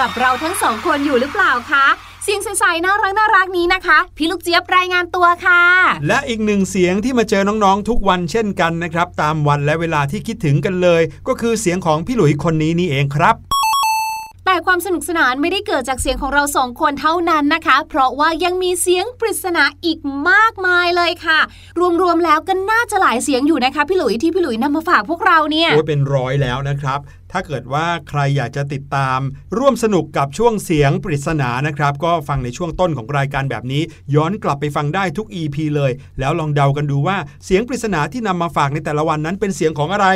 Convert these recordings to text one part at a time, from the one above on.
กับเราทั้งสองคนอยู่หรือเปล่าคะเสียงใสๆน่ารักน่ารักนี้นะคะ พี่ลูกเจี๊ยบรายงานตัวค่ะ และอีกหนึ่งเสียงที่มาเจอน้องๆทุกวันเช่นกันนะครับ ตามวันและเวลาที่คิดถึงกันเลย ก็คือเสียงของพี่หลุยคนนี้นี่เองครับ แต่ความสนุกสนานไม่ได้เกิดจากเสียงของเราสองคนเท่านั้นนะคะ เพราะว่ายังมีเสียงปริศนาอีกมากมายเลยค่ะ รวมๆแล้วก็น่าจะหลายเสียงอยู่นะคะพี่หลุยที่พี่หลุยนำมาฝากพวกเราเนี่ยโอ้ยเป็นร้อยแล้วนะครับถ้าเกิดว่าใครอยากจะติดตาม ร่วมสนุกกับช่วงเสียงปริศนานะครับ ก็ฟังในช่วงต้นของรายการแบบนี้ ย้อนกลับไปฟังได้ทุก EP เลย แล้วลองเดากันดูว่าเสียงปริศนาที่นำมาฝากในแต่ละวันนั้นเป็นเสียงของอะไร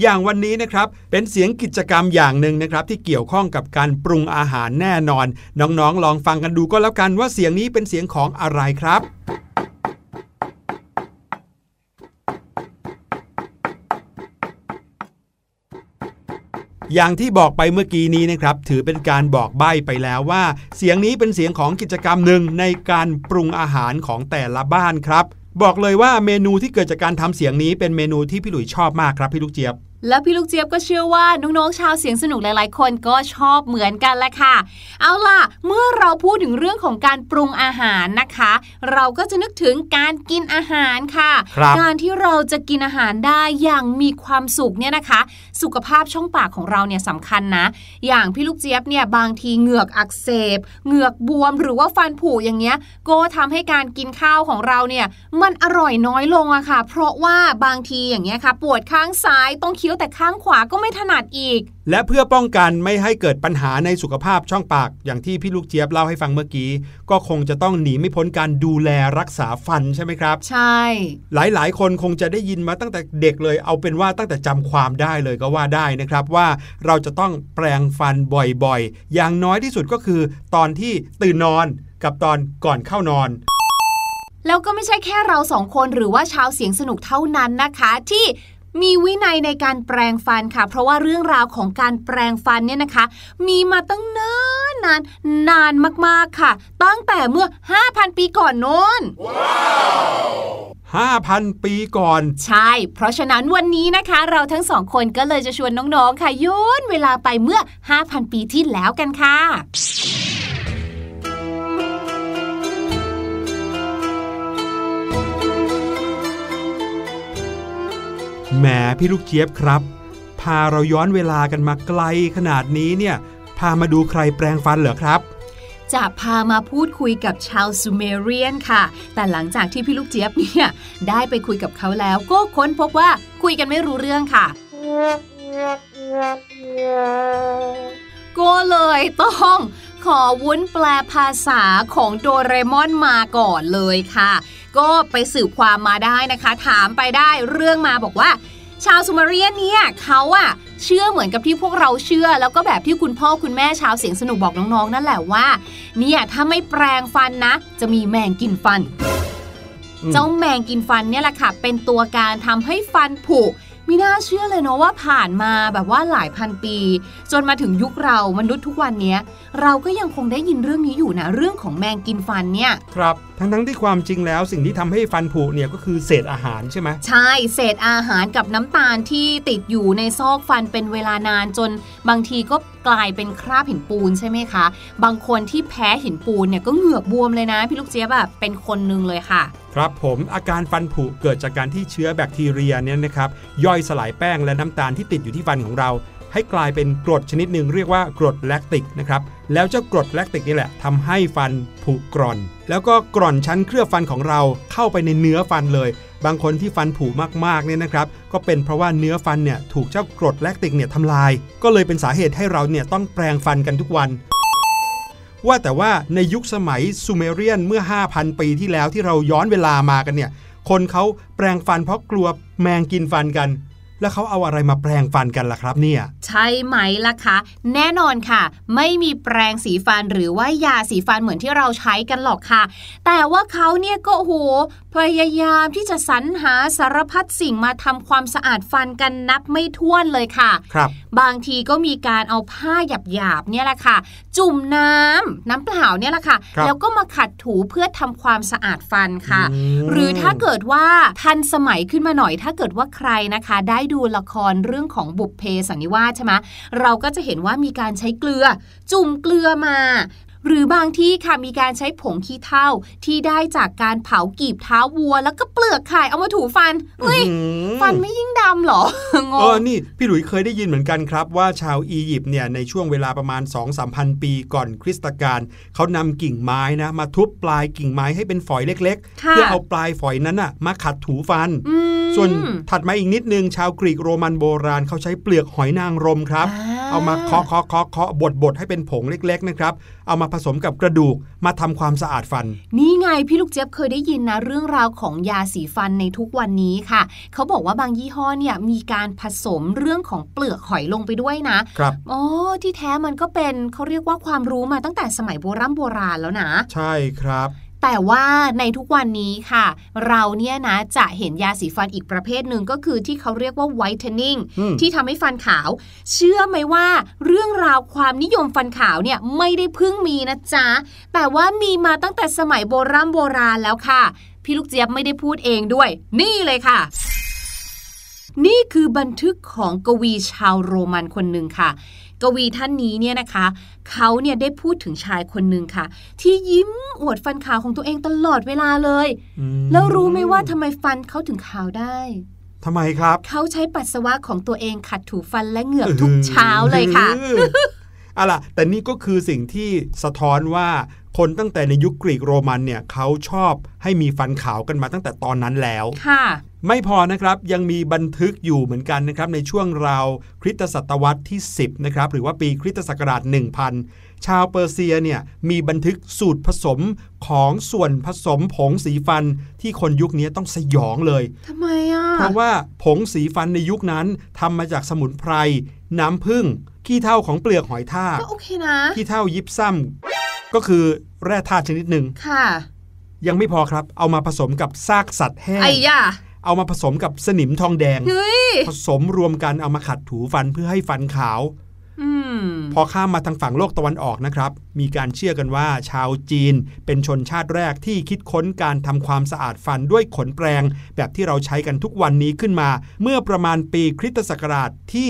อย่างวันนี้นะครับเป็นเสียงกิจกรรมอย่างหนึ่งนะครับที่เกี่ยวข้องกับการปรุงอาหารแน่นอน น้องๆ ลองฟังกันดูก็แล้วกันว่าเสียงนี้เป็นเสียงของอะไรครับอย่างที่บอกไปเมื่อกี้นี้นะครับถือเป็นการบอกใบ้ไปแล้วว่า เสียงนี้เป็นเสียงของกิจกรรมหนึ่งในการปรุงอาหารของแต่ละบ้านครับ บอกเลยว่าเมนูที่เกิดจากการทำเสียงนี้เป็นเมนูที่พี่หลุยชอบมากครับพี่ลูกเจี๊ยบ แล้วพี่ลูกเจี๊ยบก็เชื่อว่าน้องๆชาวเสียงสนุกหลายๆ คนก็ชอบเหมือนกันแหละค่ะ เอาล่ะ เมื่อเราพูดถึงเรื่องของการปรุงอาหารนะคะ เราก็จะนึกถึงการกินอาหารค่ะครับการที่เราจะกินอาหารได้อย่างมีความสุขเนี่ยนะคะ สุขภาพช่องปากของเราเนี่ยสำคัญนะ อย่างพี่ลูกเจี๊ยบเนี่ยบางทีเหงือกอักเสบเหงือกบวมหรือว่าฟันผุอย่างเงี้ย ก็ทำให้การกินข้าวของเราเนี่ยมันอร่อยน้อยลงอะค่ะ เพราะว่าบางทีอย่างเงี้ยค่ะ ปวดข้างซ้ายต้องเคี้ยวแต่ข้างขวาก็ไม่ถนัดอีก และเพื่อป้องกันไม่ให้เกิดปัญหาในสุขภาพช่องปาก อย่างที่พี่ลูกเจี๊ยบเล่าให้ฟังเมื่อกี้ ก็คงจะต้องหนีไม่พ้นการดูแลรักษาฟันใช่ไหมครับ ใช่ หลายๆ คนคงจะได้ยินมาตั้งแต่เด็กเลย เอาเป็นว่าตั้งแต่จำความได้เลยก็ว่าได้นะครับว่าเราจะต้องแปรงฟันบ่อยๆ อย่างน้อยที่สุดก็คือ ตอนที่ตื่นนอนกับตอนก่อนเข้านอนแล้วก็ไม่ใช่แค่เราสองคนหรือว่าชาวเสียงสนุกเท่านั้นนะคะ ที่ มีวินัยในการแปรงฟันค่ะ เพราะว่าเรื่องราวของการแปรงฟันเนี่ยนะคะ มีมาตั้งนานนานนานมากๆค่ะ ตั้งแต่เมื่อ 5,000 ปีก่อนโน้น5,000 ปีก่อน ใช่ เพราะฉะนั้นวันนี้นะคะ เราทั้งสองคนก็เลยจะชวนน้อง ๆ ค่ะย้อนเวลาไปเมื่อ 5,000 ปีที่แล้วกันค่ะ แหมพี่ลูกเจี๊ยบครับ พาเราย้อนเวลากันมาไกลขนาดนี้เนี่ย พามาดูใครแปลงฟันเหรอครับจะพามาพูดคุยกับชาวซูเมเรียนค่ะ แต่หลังจากที่พี่ลูกเจี๊ยบเนี่ยได้ไปคุยกับเขาแล้ว ก็ค้นพบว่าคุยกันไม่รู้เรื่องค่ะ ก็เลยต้อง ขอวุ้นแปลภาษาของโดเรมอนมาก่อนเลยค่ะ ก็ไปสืบความมาได้นะคะ ถามไปได้เรื่องมาบอกว่า ชาวซูเมเรียนเนี่ยเขาอะเชื่อเหมือนกับที่พวกเราเชื่อ แล้วก็แบบที่คุณพ่อคุณแม่ชาวเสียงสนุกบอกน้องๆ นั่นแหละว่า เนี่ยถ้าไม่แปรงฟันนะ จะมีแมงกินฟันอืมเจ้าแมงกินฟันเนี่ยแหละค่ะ เป็นตัวการทำให้ฟันผุ ไม่น่าเชื่อเลยเนาะว่าผ่านมาแบบว่าหลายพันปี จนมาถึงยุคเรามนุษย์ทุกวันเนี้ยเราก็ยังคงได้ยินเรื่องนี้อยู่นะเรื่องของแมงกินฟันเนี่ยครับทั้งๆที่ความจริงแล้วสิ่งที่ทำให้ฟันผุเนี่ยก็คือเศษอาหารใช่ไหมใช่เศษอาหารกับน้ำตาลที่ติดอยู่ในซอกฟันเป็นเวลานานจนบางทีก็กลายเป็นคราบหินปูนใช่ไหมคะ บางคนที่แพ้หินปูนเนี่ยก็เหงือกบวมเลยนะพี่ลูกเจี๊ยบแบบเป็นคนหนึงเลยค่ะ ครับผมอาการฟันผุเกิดจากการที่เชื้อแบคทีเรียเนี่ยนะครับย่อยสลายแป้งและน้ำตาลที่ติดอยู่ที่ฟันของเรา ให้กลายเป็นกรดชนิดหนึ่งเรียกว่ากรดแลคติกนะครับแล้วเจ้ากรดแลคติกนี่แหละทำให้ฟันผุกร่อน แล้วก็กร่อนชั้นเคลือบฟันของเราเข้าไปในเนื้อฟันเลย บางคนที่ฟันผุมากๆเนี่ยนะครับก็เป็นเพราะว่าเนื้อฟันเนี่ยถูกเจ้ากรดแลคติกเนี่ยทำลาย ก็เลยเป็นสาเหตุให้เราเนี่ยต้องแปรงฟันกันทุกวัน ว่าแต่ว่าในยุคสมัยซูเมเรียนเมื่อ 5,000 ปีที่แล้วที่เราย้อนเวลามากันเนี่ย คนเขาแปลงฟันเพราะกลัวแมงกินฟันกัน แล้วเขาเอาอะไรมาแปรงฟันกันล่ะครับเนี่ย ใช่ไหมล่ะคะ แน่นอนค่ะ ไม่มีแปรงสีฟันหรือว่ายาสีฟันเหมือนที่เราใช้กันหรอกค่ะ แต่ว่าเขาเนี่ยก็โอ้โหพยายามที่จะสรรหาสารพัดสิ่งมาทำความสะอาดฟันกันนับไม่ถ้วนเลยค่ะ ครับ บางทีก็มีการเอาผ้าหยาบๆเนี่ยแหละค่ะ จุ่มน้ำน้ำเปล่าเนี่ยแหละค่ะครับแล้วก็มาขัดถูเพื่อทำความสะอาดฟันค่ะอืมหรือถ้าเกิดว่าทันสมัยขึ้นมาหน่อยถ้าเกิดว่าใครนะคะได้ดูละครเรื่องของบุพเพสันนิวาสใช่ไหมเราก็จะเห็นว่ามีการใช้เกลือ จุ่มเกลือมาหรือบางที่ค่ะมีการใช้ผงขี้เถ้าที่ได้จากการเผากีบเท้าวัว แล้วก็เปลือกไข่เอามาถูฟันเฮ้ยอื้อหือฟันไม่ยิ่งดำเหรองเอองนี่พี่หลุยเคยได้ยินเหมือนกันครับ ว่าชาวอียิปต์เนี่ยในช่วงเวลาประมาณ 2 3 0 0 0 ปีก่อนคริสตกาลเขานำกิ่งไม้นะมาทุบปลายกิ่งไม้ให้เป็นฝอยเล็กๆค่ะเพื่อเอาปลายฝอยนั้นน่ะมาขัดถูฟันอืม ส่วนถัดมาอีกนิดนึง ชาวกรีกโรมันโบราณเขาใช้เปลือกหอยนางรมครับอ่าเอามาเคาะเคาะเคาะเคาะบดบดให้เป็นผงเล็ก ๆ นะครับ เอามาผสมกับกระดูกมาทำความสะอาดฟัน นี่ไงพี่ลูกเจี๊ยบเคยได้ยินนะเรื่องราวของยาสีฟันในทุกวันนี้ค่ะ เขาบอกว่าบางยี่ห้อเนี่ยมีการผสมเรื่องของเปลือกหอยลงไปด้วยนะครับอ๋อที่แท้มันก็เป็นเขาเรียกว่าความรู้มาตั้งแต่สมัยโบราณโบราณแล้วนะ ใช่ครับ แต่ว่าในทุกวันนี้ค่ะ เราเนี่ยนะจะเห็นยาสีฟันอีกประเภทหนึ่งก็คือที่เขาเรียกว่า whitening อืมที่ทำให้ฟันขาว เชื่อไหมว่าเรื่องราวความนิยมฟันขาวเนี่ยไม่ได้เพิ่งมีนะจ๊ะ แต่ว่ามีมาตั้งแต่สมัยโบราณโบราณแล้วค่ะ พี่ลูกเจี๊ยบไม่ได้พูดเองด้วย นี่เลยค่ะนี่คือบันทึกของกวีชาวโรมันคนหนึ่งค่ะ กวีท่านนี้เนี่ยนะคะเขาเนี่ยได้พูดถึงชายคนหนึ่งค่ะ ที่ยิ้มอวดฟันขาวของตัวเองตลอดเวลาเลยอืมแล้วรู้ไหมว่าทำไมฟันเขาถึงขาวได้ทำไมครับ เขาใช้ปัสสาวะของตัวเองขัดถูฟันและเหงือกทุกเช้าเลยค่ะอออะล่ะแต่นี่ก็คือสิ่งที่สะท้อนว่าคนตั้งแต่ในยุคกรีกโรมันเนี่ยเขาชอบให้มีฟันขาวกันมาตั้งแต่ตอนนั้นแล้ว ค่ะ ไม่พอนะครับยังมีบันทึกอยู่เหมือนกันนะครับในช่วงราวคริสตศตวรรษที่ 10นะครับหรือว่าปีคริสตศักราช 1000 ชาวเปอร์เซียเนี่ยมีบันทึกสูตรผสมของส่วนผสมผงสีฟันที่คนยุคนี้ต้องสยองเลยทำไมอะเพราะว่าผงสีฟันในยุคนั้นทำมาจากสมุนไพร น้ำผึ้งขี้เถ้าของเปลือกหอยทากก็โอเคนะขี้เถ้ายิบซ้ำก็คือแร่ธาตุชนิดหนึ่งค่ะ ยังไม่พอครับเอามาผสมกับซากสัตว์แห้งไอ้ย่า เอามาผสมกับสนิมทองแดงเฮ้ยผสมรวมกันเอามาขัดถูฟันเพื่อให้ฟันขาวอืม พอข้ามมาทางฝั่งโลกตะวันออกนะครับ มีการเชื่อกันว่า ชาวจีนเป็นชนชาติแรกที่คิดค้นการทำความสะอาดฟันด้วยขนแปรง แบบที่เราใช้กันทุกวันนี้ขึ้นมา เมื่อประมาณปีคริสตศักราชที่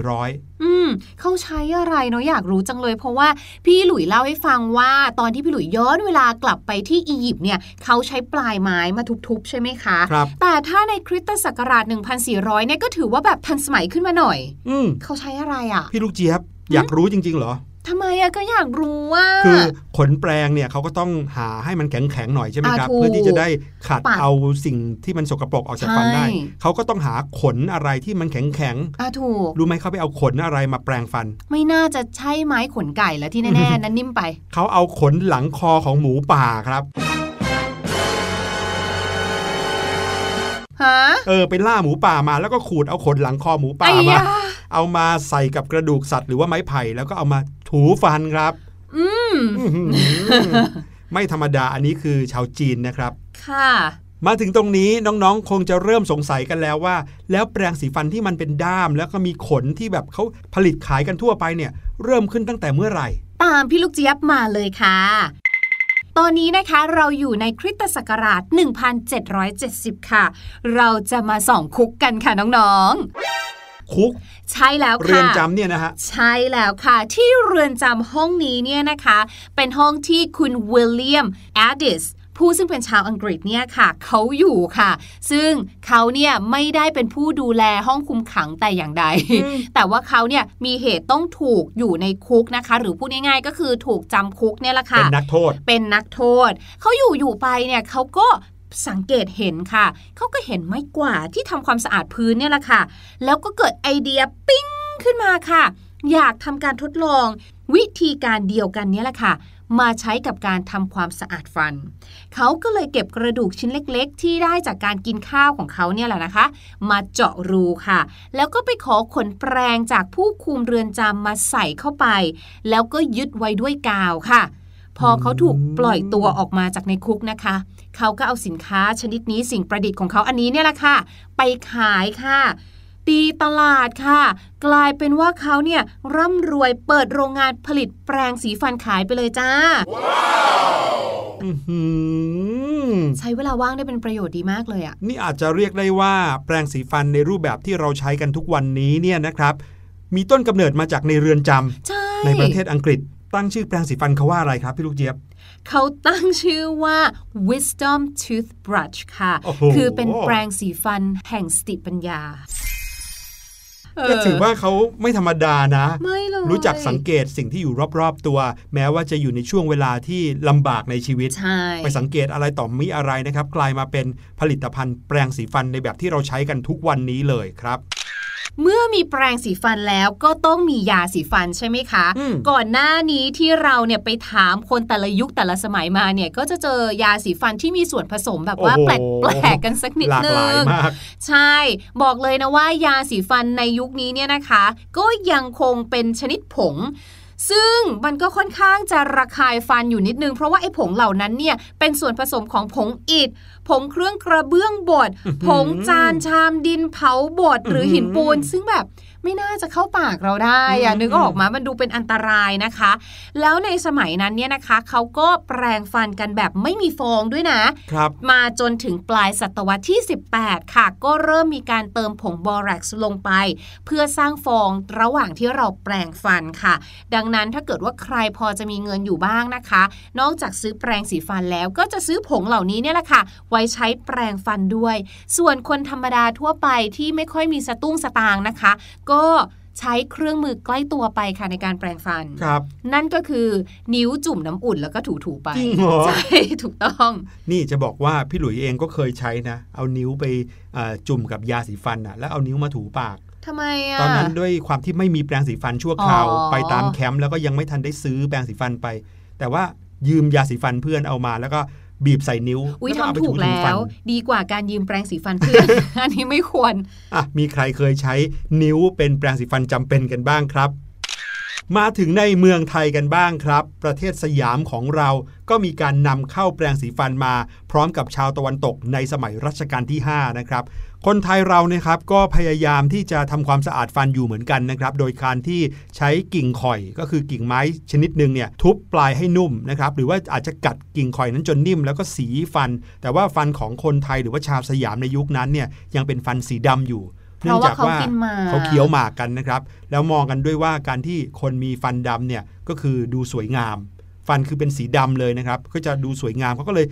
1,400 อืม เขาใช้อะไรเนาะอยากรู้จังเลย เพราะว่าพี่หลุยเล่าให้ฟังว่า ตอนที่พี่หลุยย้อนเวลากลับไปที่อียิปต์เนี่ยเขาใช้ปลายไม้มาทุบๆใช่ไหมคะครับแต่ถ้าในคริสตศักราช 1400เนี่ยก็ถือว่าแบบทันสมัยขึ้นมาหน่อย อืมเขาใช้อะไรอะ่ะ พี่ลูกเจี๊ยบอยากรู้จริง ๆ เหรอทำไมอะก็อยากรู้ว่าคือขนแปรงเนี่ยเขาก็ต้องหาให้มันแข็งๆหน่อยใช่ไหมครับอ่าถูกเพื่อที่จะได้ขัดปัดเอาสิ่งที่มันสกปรกออกจากฟันได้ใช่เขาก็ต้องหาขนอะไรที่มันแข็งอะถูกๆรู้ไหมเขาไปเอาขนอะไรมาแปรงฟัน ไม่น่าจะใช่ไม้ขนไก่แล้วที่แน่ๆนั้นนิ่มไป เขาเอาขนหลังคอของหมูป่าครับฮะเออไปล่าหมูป่ามาแล้วก็ขูดเอาขนหลังคอหมูป่าไอ้มายา เอามาใส่กับกระดูกสัตว์หรือว่าไม้ไผ่ แล้วก็เอามาถูฟันครับ อืมอื้อหือไม่ธรรมดาอันนี้คือชาวจีนนะครับ ค่ะ มาถึงตรงนี้น้องๆ คงจะเริ่มสงสัยกันแล้วว่า แล้วแปรงสีฟันที่มันเป็นด้าม แล้วก็มีขนที่แบบเขาผลิตขายกันทั่วไปเนี่ย เริ่มขึ้นตั้งแต่เมื่อไหร่ ตามพี่ลูกเจี๊ยบมาเลยค่ะตอนนี้นะคะเราอยู่ในคริสตศักราช 1770 ค่ะ เราจะมาส่องคุกกันค่ะน้อง คุกๆใช่แล้วค่ะเรือนจำเนี่ยนะฮะใช่แล้วค่ะที่เรือนจำห้องนี้เนี่ยนะคะ เป็นห้องที่คุณวิลเลียมแอดิสผู้ซึ่งเป็นชาวอังกฤษเนี่ยค่ะเขาอยู่ค่ะ ซึ่งเขาเนี่ยไม่ได้เป็นผู้ดูแลห้องคุมขังแต่อย่างใดอืมแต่ว่าเขาเนี่ยมีเหตุต้องถูกอยู่ในคุกนะคะ หรือพูดง่ายๆ ก็คือถูกจำคุกเนี่ยแหละเป็ค่ะนนักโทษเป็นนักโทษเขาอยู่อยู่ไปเนี่ยเขาก็ สังเกตเห็นค่ะ เขาก็เห็นไม้กวาดที่ทำความสะอาดพื้นเนี่ยแหละค่ะ แล้วก็เกิดไอเดียปิ้งขึ้นมาค่ะ อยากทำการทดลอง วิธีการเดียวกันเนี้แหละค่ะ มาใช้กับการทำความสะอาดฟัน เขาก็เลยเก็บกระดูกชิ้นเล็กๆ ที่ได้จากการกินข้าวของเขาเนี่ยแหละนะคะ มาเจาะรูค่ะ แล้วก็ไปขอขนแปรงจากผู้คุมเรือนจำมาใส่เข้าไป แล้วก็ยึดไว้ด้วยกาวค่ะ พอเขาถูกปล่อยตัวออกมาจากในคุกนะคะ เขาก็เอาสินค้าชนิดนี้สิ่งประดิษฐ์ของเขาอันนี้เนี่ยแหละค่ะ ไปขายค่ะ ตีตลาดค่ะ กลายเป็นว่าเขาเนี่ยร่ำรวยเปิดโรงงานผลิตแปรงสีฟันขายไปเลยจ้าอื้อหือใช้เวลาว่างได้เป็นประโยชน์ดีมากเลยอะนี่อาจจะเรียกได้ว่าแปรงสีฟันในรูปแบบที่เราใช้กันทุกวันนี้เนี่ยนะครับ มีต้นกำเนิดมาจากในเรือนจำใช่ในประเทศอังกฤษ ตั้งชื่อแปรงสีฟันเขาว่าอะไรครับพี่ลูกเจี๊ยบเขาตั้งชื่อว่า wisdom toothbrush ค่ะโอ้โหคือเป็นแปรงสีฟันแห่งสติปัญญาเก็ถือว่าเขาไม่ธรรมดานะไม่เลยรู้จักสังเกตสิ่งที่อยู่รอบๆตัว แม้ว่าจะอยู่ในช่วงเวลาที่ลำบากในชีวิตใช่ไปสังเกตอะไรต่อมีอะไรนะครับ กลายมาเป็นผลิตภัณฑ์แปรงสีฟันในแบบที่เราใช้กันทุกวันนี้เลยครับ เมื่อมีแปรงสีฟันแล้วก็ต้องมียาสีฟันใช่ไหมคะอืมก่อนหน้านี้ที่เราเนี่ยไปถามคนแต่ละยุคแต่ละสมัยมาเนี่ยก็จะเจอยาสีฟันที่มีส่วนผสมแบบว่าโอ้โหแปลกๆกันสักนิดหลากนึหลายงมากใช่ บอกเลยนะว่ายาสีฟันในยุคนี้เนี่ยนะคะ ก็ยังคงเป็นชนิดผง ซึ่งมันก็ค่อนข้างจะระคายฟันอยู่นิดนึง เพราะว่าไอ้ผงเหล่านั้นเนี่ยเป็นส่วนผสมของผงอิฐ ผงเครื่องกระเบื้องบด ผงจานชามดินเผาบดหรือหินปูน ซึ่งแบบ ไม่น่าจะเข้าปากเราได้อะอืมนึกออกมามันดูเป็นอันตรายนะคะ แล้วในสมัยนั้นเนี่ยนะคะเขาก็แปรงฟันกันแบบไม่มีฟองด้วยนะครับมาจนถึงปลายศตวรรษที่ 18 ค่ะ ก็เริ่มมีการเติมผงบอแร็กซ์ลงไป เพื่อสร้างฟองระหว่างที่เราแปรงฟันค่ะ ดังนั้นถ้าเกิดว่าใครพอจะมีเงินอยู่บ้างนะคะ นอกจากซื้อแปรงสีฟันแล้วก็จะซื้อผงเหล่านี้เนี่ยแหละค่ะ ไว้ใช้แปรงฟันด้วย ส่วนคนธรรมดาทั่วไปที่ไม่ค่อยมีสตุ้งสตางค์นะคะ ก็ใช้เครื่องมือใกล้ตัวไปค่ะในการแปรงฟัน ครับ นั่นก็คือนิ้วจุ่มน้ำอุ่นแล้วก็ถูๆไปจริงเหรอใช่ถูกต้อง นี่จะบอกว่าพี่หลุยเองก็เคยใช้นะ เอานิ้วไปเอ่อจุ่มกับยาสีฟันอะแล้วเอานิ้วมาถูปากทำไมอะตอนนั้นด้วยความที่ไม่มีแปรงสีฟันชั่วคราวอ๋อไปตามแคมป์แล้วก็ยังไม่ทันได้ซื้อแปรงสีฟันไป แต่ว่ายืมยาสีฟันเพื่อนเอามาแล้วก็ บีบใส่นิ้วอุ้ยแล้วก็เอาไปทำถูกๆแล้ฟันวดีกว่าการยืมแปรงสีฟันเพื่อนอันนี้ไม่ควรอะมีใครเคยใช้นิ้วเป็นแปรงสีฟันจำเป็นกันบ้างครับ มาถึงในเมืองไทยกันบ้างครับ ประเทศสยามของเราก็มีการนำเข้าแปรงสีฟันมา พร้อมกับชาวตะวันตกในสมัยรัชกาลที่ 5 นะครับ คนไทยเรานะครับก็พยายามที่จะทำความสะอาดฟันอยู่เหมือนกันนะครับ โดยการที่ใช้กิ่งข่อย ก็คือกิ่งไม้ชนิดหนึ่งเนี่ยทุบปลายให้นุ่มนะครับ หรือว่าอาจจะกัดกิ่งข่อยนั้นจนนิ่ม แล้วก็สีฟัน แต่ว่าฟันของคนไทยหรือว่าชาวสยามในยุคนั้นเนี่ยยังเป็นฟันสีดำอยู่ เพราะว่าเขากินหมากเขาเคี้ยวหมากกันนะครับ แล้วมองกันด้วยว่าการที่คนมีฟันดำเนี่ยก็คือดูสวยงาม ฟันคือเป็นสีดำเลยนะครับ ก็จะดูสวยงามเขาก็เลย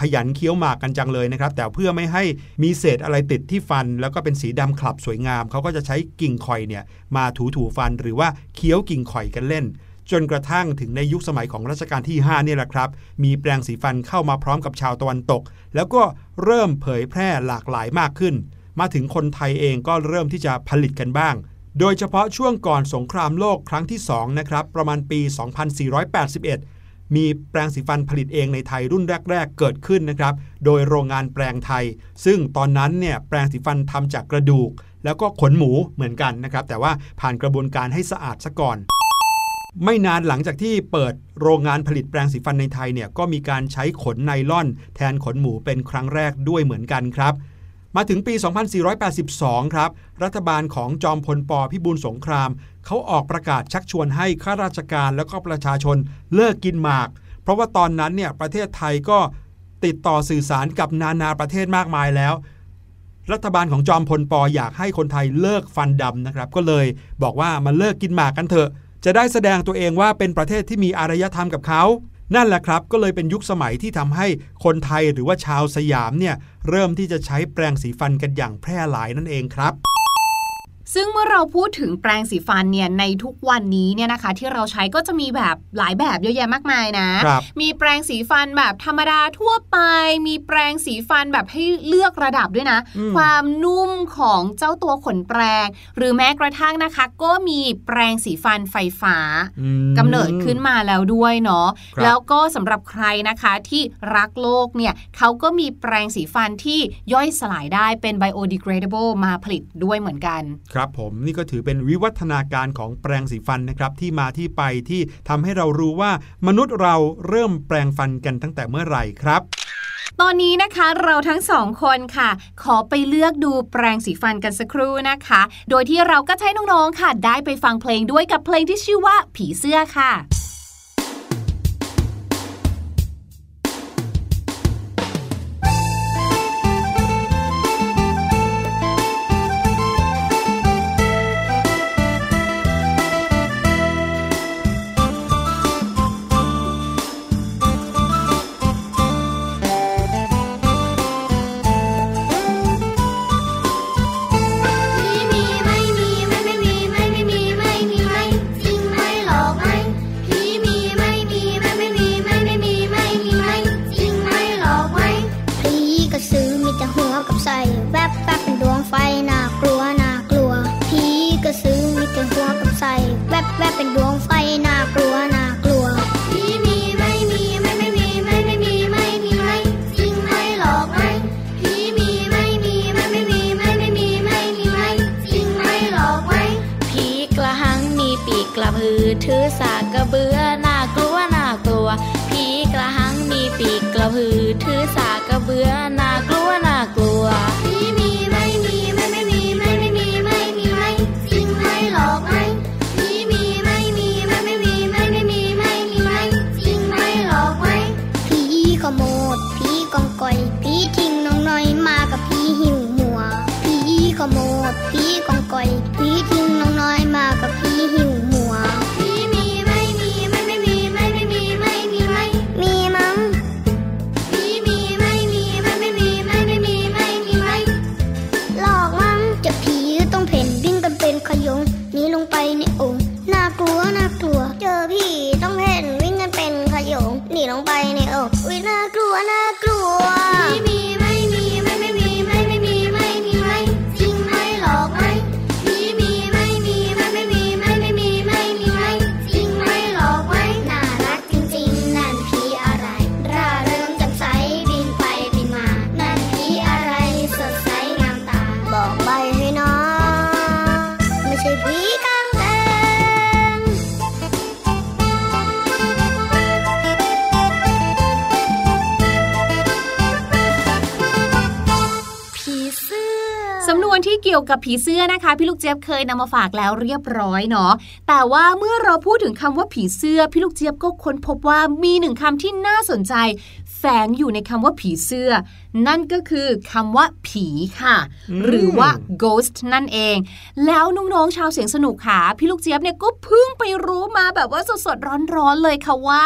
ขยันเคี้ยวหมากกันจังเลยนะครับ แต่เพื่อไม่ให้มีเศษอะไรติดที่ฟัน แล้วก็เป็นสีดำขลับสวยงามเขาก็จะใช้กิ่งข่อยเนี่ยมาถูถูๆฟันหรือว่าเคี้ยวกิ่งข่อยกันเล่น จนกระทั่งถึงในยุคสมัยของรัชกาลที่5เนี่ยแหละครับ มีแปรงสีฟันเข้ามาพร้อมกับชาวตะวันตก แล้วก็เริ่มเผยแพร่หลากหลายมากขึ้น มาถึงคนไทยเองก็เริ่มที่จะผลิตกันบ้าง โดยเฉพาะช่วงก่อนสงครามโลกครั้งที่ 2 นะครับ ประมาณปี 2481 มีแปรงสีฟันผลิตเองในไทยรุ่นแรก ๆ เกิดขึ้นนะครับ โดยโรงงานแปรงไทย ซึ่งตอนนั้นเนี่ยแปรงสีฟันทำจากกระดูก แล้วก็ขนหมูเหมือนกันนะครับ แต่ว่าผ่านกระบวนการให้สะอาดซะก่อนไม่นานหลังจากที่เปิดโรงงานผลิตแปรงสีฟันในไทยเนี่ยก็มีการใช้ขนไนล่อน แทนขนหมูเป็นครั้งแรกด้วยเหมือนกันครับ มาถึงปี 2482 ครับ รัฐบาลของจอมพลปพิบูลสงคราม เขาออกประกาศชักชวนให้ข้าราชการแล้วก็ประชาชนเลิกกินหมาก เพราะว่าตอนนั้นเนี่ยประเทศไทยก็ติดต่อสื่อสารกับนานาประเทศมากมายแล้ว รัฐบาลของจอมพลปอยากให้คนไทยเลิกฟันดำนะครับ ก็เลยบอกว่ามาเลิกกินหมากกันเถอะ จะได้แสดงตัวเองว่าเป็นประเทศที่มีอารยธรรมกับเขา นั่นแหละครับก็เลยเป็นยุคสมัยที่ทำให้คนไทยหรือว่าชาวสยามเนี่ยเริ่มที่จะใช้แปรงสีฟันกันอย่างแพร่หลายนั่นเองครับ ซึ่งเมื่อเราพูดถึงแปรงสีฟันเนี่ยในทุกวันนี้เนี่ยนะคะ ที่เราใช้ก็จะมีแบบหลายแบบเยอะแยะมากมายนะครับมีแปรงสีฟันแบบธรรมดาทั่วไป มีแปรงสีฟันแบบให้เลือกระดับด้วยนะอืมความนุ่มของเจ้าตัวขนแปรง หรือแม้กระทั่งนะคะ ก็มีแปรงสีฟันไฟฟ้าอืมกำเนิดขึ้นมาแล้วด้วยเนาะครับแล้วก็สำหรับใครนะคะที่รักโลกเนี่ยเขาก็มีแปรงสีฟันที่ย่อยสลายได้เป็น biodegradable มาผลิตด้วยเหมือนกันครับผมนี่ก็ถือเป็นวิวัฒนาการของแปรงสีฟันนะครับที่มาที่ไปที่ทำให้เรารู้ว่ามนุษย์เราเริ่มแปรงฟันกันตั้งแต่เมื่อไหร่ครับตอนนี้นะคะเราทั้งสองคนค่ะ ขอไปเลือกดูแปรงสีฟันกันสักครู่นะคะ โดยที่เราก็ใช้น้องๆค่ะ ได้ไปฟังเพลงด้วยกับเพลงที่ชื่อว่าผีเสื้อค่ะ ถือสากระเบือนา กี่ยวกับผีเสื้อนะคะ พี่ลูกเจี๊ยบเคยนำมาฝากแล้วเรียบร้อยเนาะแต่ว่าเมื่อเราพูดถึงคำว่าผีเสื้อ พี่ลูกเจี๊ยบก็ค้นพบว่ามีหนึ่งคำที่น่าสนใจ แฝงอยู่ในคำว่าผีเสื้อ นั่นก็คือคำว่าผีค่ะอืมหรือว่า ghost นั่นเอง แล้วน้องๆชาวเสียงสนุกค่ะ พี่ลูกเจี๊ยบเนี่ยก็เพิ่งไปรู้มาแบบว่าสดๆร้อนๆเลยค่ะว่า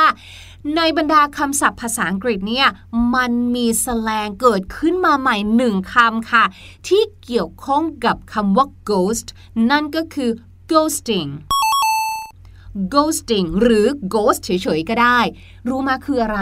ในบรรดาคำศัพท์ภาษาอังกฤษเนี่ยมันมีสแลงเกิดขึ้นมาใหม่หนึ่งคำค่ะ ที่เกี่ยวข้องกับคำว่า ghost นั่นก็คือ ghosting ghosting หรือ ghost เฉยๆ ก็ได้ รู้มาคืออะไร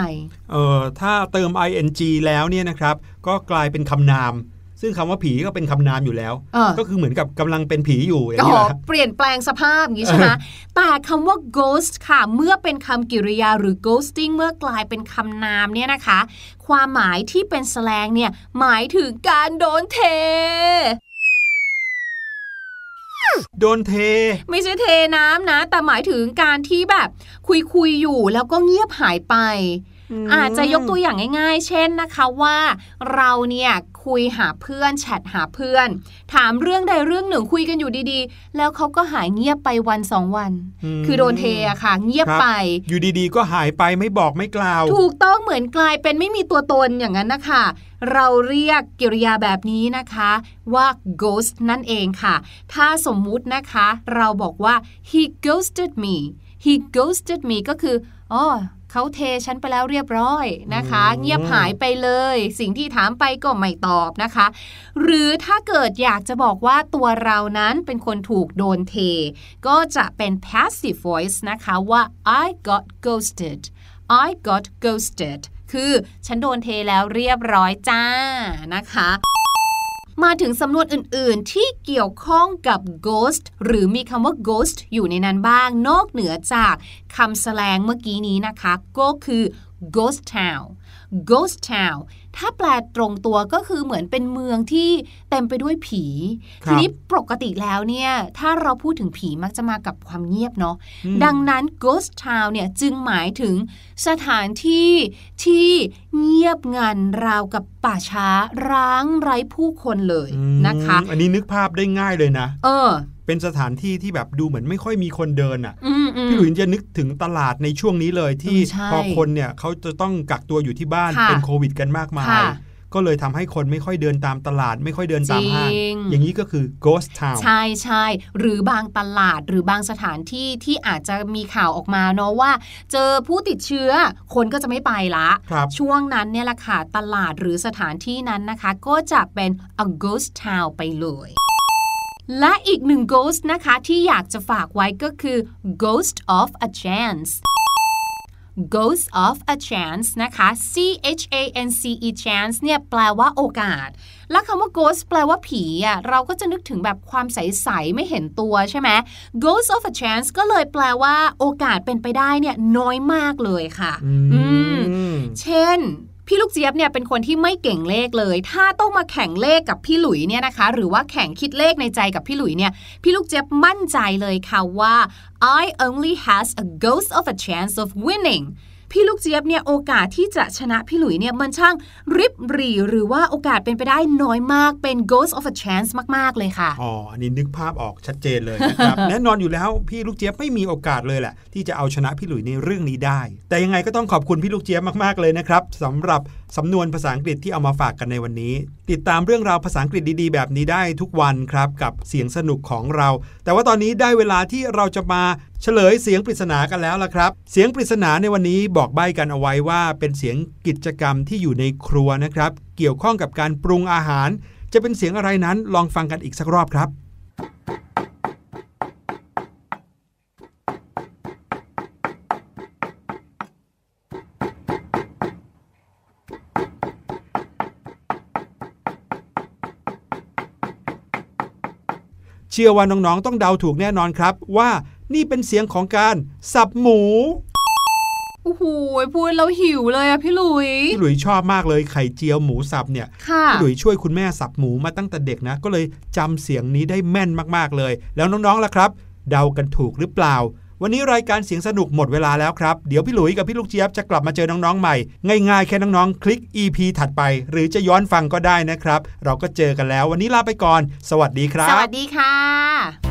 เออถ้าเติม ing แล้วเนี่ยนะครับ ก็กลายเป็นคำนาม ซึ่งคำว่าผีก็เป็นคำนามอยู่แล้วเออก็คือเหมือนกับกำลังเป็นผีอยู่อย่างก็นี้แหละเปลี่ยนแปลงสภาพอย่างนี้ใช่ไหมแต่คำว่า ghost ค่ะ เมื่อเป็นคำกริยาหรือ ghosting เมื่อกลายเป็นคำนามเนี่ยนะคะ ความหมายที่เป็นแสลงเนี่ยหมายถึงการโดนเทโดนเท ไม่ใช่เทน้ำนะ แต่หมายถึงการที่แบบ คุยคุยๆอยู่แล้วก็เงียบหายไปอาจจะยกตัวอย่างง่าย ๆ เช่นนะคะว่าเราเนี่ย คุยหาเพื่อนแชทหาเพื่อน ถามเรื่องใดเรื่องหนึ่งคุยกันอยู่ดีๆ แล้วเขาก็หายเงียบไปวันสองวันมคือโดนเทอะค่ะ เงียบครับไป อยู่ดีๆ ก็หายไปไม่บอกไม่กล่าว ถูกต้องเหมือนกลายเป็นไม่มีตัวตนอย่างนั้นนะคะเราเรียกกิริยาแบบนี้นะคะ ว่า ghost นั่นเองค่ะ ถ้าสมมุตินะคะ เราบอกว่า he ghosted me he ghosted me ก็คืออ๋อ เขาเทฉันไปแล้วเรียบร้อยนะคะอืมเงียบหายไปเลย สิ่งที่ถามไปก็ไม่ตอบนะคะ หรือถ้าเกิดอยากจะบอกว่าตัวเรานั้นเป็นคนถูกโดนเท ก็จะเป็น passive voice นะคะว่า I got ghosted I got ghosted คือฉันโดนเทแล้วเรียบร้อยจ้านะคะ มาถึงสำนวนอื่นๆ ที่เกี่ยวข้องกับ ghost หรือมีคำว่า ghost อยู่ในนั้นบ้าง นอกเหนือจากคำแสลงเมื่อกี้นี้นะคะ ก็คือ ghost town ghost town ถ้าแปลตรงตัวก็คือเหมือนเป็นเมืองที่เต็มไปด้วยผีครับทีนี้ปกติแล้วเนี่ย ถ้าเราพูดถึงผีมักจะมากับความเงียบเนาะอืมดังนั้น ghost town เนี่ยจึงหมายถึงสถานที่ที่เงียบงันราวกับป่าช้าร้างไร้ผู้คนเลยอืมนะคะ อันนี้นึกภาพได้ง่ายเลยนะ เออเป็นสถานที่ที่แบบดูเหมือนไม่ค่อยมีคนเดินอะอืมอืมพี่หลุยส์จะนึกถึงตลาดในช่วงนี้เลยที่เออใช่พอคนเนี่ยเขาจะต้องกักตัวอยู่ที่บ้านค่ะเป็นโควิดกันมากมายค่ะก็เลยทำให้คนไม่ค่อยเดินตามตลาด ไม่ค่อยเดินตามห้างจริงอย่างนี้ก็คือ ghost town ใช่ใช่หรือบางตลาดหรือบางสถานที่ที่อาจจะมีข่าวออกมาเนาะว่า เจอผู้ติดเชื้อคนก็จะไม่ไปละครับช่วงนั้นเนี่ยแหละค่ะตลาดหรือสถานที่นั้นนะคะ ก็จะเป็น a ghost town ไปเลย และอีกหนึ่ง ghost นะคะที่อยากจะฝากไว้ก็คือ ghost of a chance ghost of a chance นะคะ C H A N C E chance เนี่ยแปลว่าโอกาส และคำว่า ghost แปลว่าผีอะเราก็จะนึกถึงแบบความใส ๆ ไม่เห็นตัวใช่ไหม ghost of a chance ก็เลยแปลว่าโอกาสเป็นไปได้เนี่ยน้อยมากเลยค่ะอือืมมเช่นผ พี่ลูกเจี๊ยบเนี่ยเป็นคนที่ไม่เก่งเลขเลย ถ้าต้องมาแข่งเลขกับพี่หลุยเนี่ยนะคะ หรือว่าแข่งคิดเลขในใจกับพี่หลุยเนี่ยพี่ลูกเจี๊ยบมั่นใจเลยค่ะว่า I only has a ghost of a chance of winning พี่ลูกเจี๊ยบเนี่ยโอกาสที่จะชนะพี่หลุยเนี่ยมันช่างริบหรี่หรือว่าโอกาสเป็นไปได้น้อยมากเป็น ghost of a chance มาก ๆ เลยค่ะ อ๋อ อันนี้นึกภาพออกชัดเจนเลยนะครับ แน่นอนอยู่แล้วพี่ลูกเจี๊ยบไม่มีโอกาสเลยแหละ ที่จะเอาชนะพี่หลุยในเรื่องนี้ได้ แต่ยังไงก็ต้องขอบคุณพี่ลูกเจี๊ยบมาก ๆ เลยนะครับสำหรับสำนวนภาษาอังกฤษที่เอามาฝากกันในวันนี้ ติดตามเรื่องราวภาษาอังกฤษดีๆ แบบนี้ได้ทุกวันครับกับเสียงสนุกของเรา แต่ว่าตอนนี้ได้เวลาที่เราจะมา เฉลยเสียงปริศนากันแล้วล่ะครับ เสียงปริศนาในวันนี้บอกใบ้กันเอาไว้ว่า เป็นเสียงกิจกรรมที่อยู่ในครัวนะครับ เกี่ยวข้องกับการปรุงอาหาร จะเป็นเสียงอะไรนั้นลองฟังกันอีกสักรอบครับเชื่อว่าน้องๆ ต้องเดาถูกแน่นอนครับ ว่า นี่เป็นเสียงของการสับหมูโอ้โหพูดแล้วหิวเลยอะพี่หลุย พี่หลุยชอบมากเลยไข่เจียวหมูสับเนี่ยค่ะพี่หลุยช่วยคุณแม่สับหมูมาตั้งแต่เด็กนะ ก็เลยจำเสียงนี้ได้แม่นมากๆเลย แล้วน้องๆล่ะครับ เดากันถูกหรือเปล่า วันนี้รายการเสียงสนุกหมดเวลาแล้วครับ เดี๋ยวพี่หลุยกับพี่ลูกเจี๊ยบจะกลับมาเจอน้องๆใหม่ ง่ายๆแค่น้องๆ คลิก EP ถัดไป หรือจะย้อนฟังก็ได้นะครับ เราก็เจอกันแล้ว วันนี้ลาไปก่อน สวัสดีครับ สวัสดีค่ะ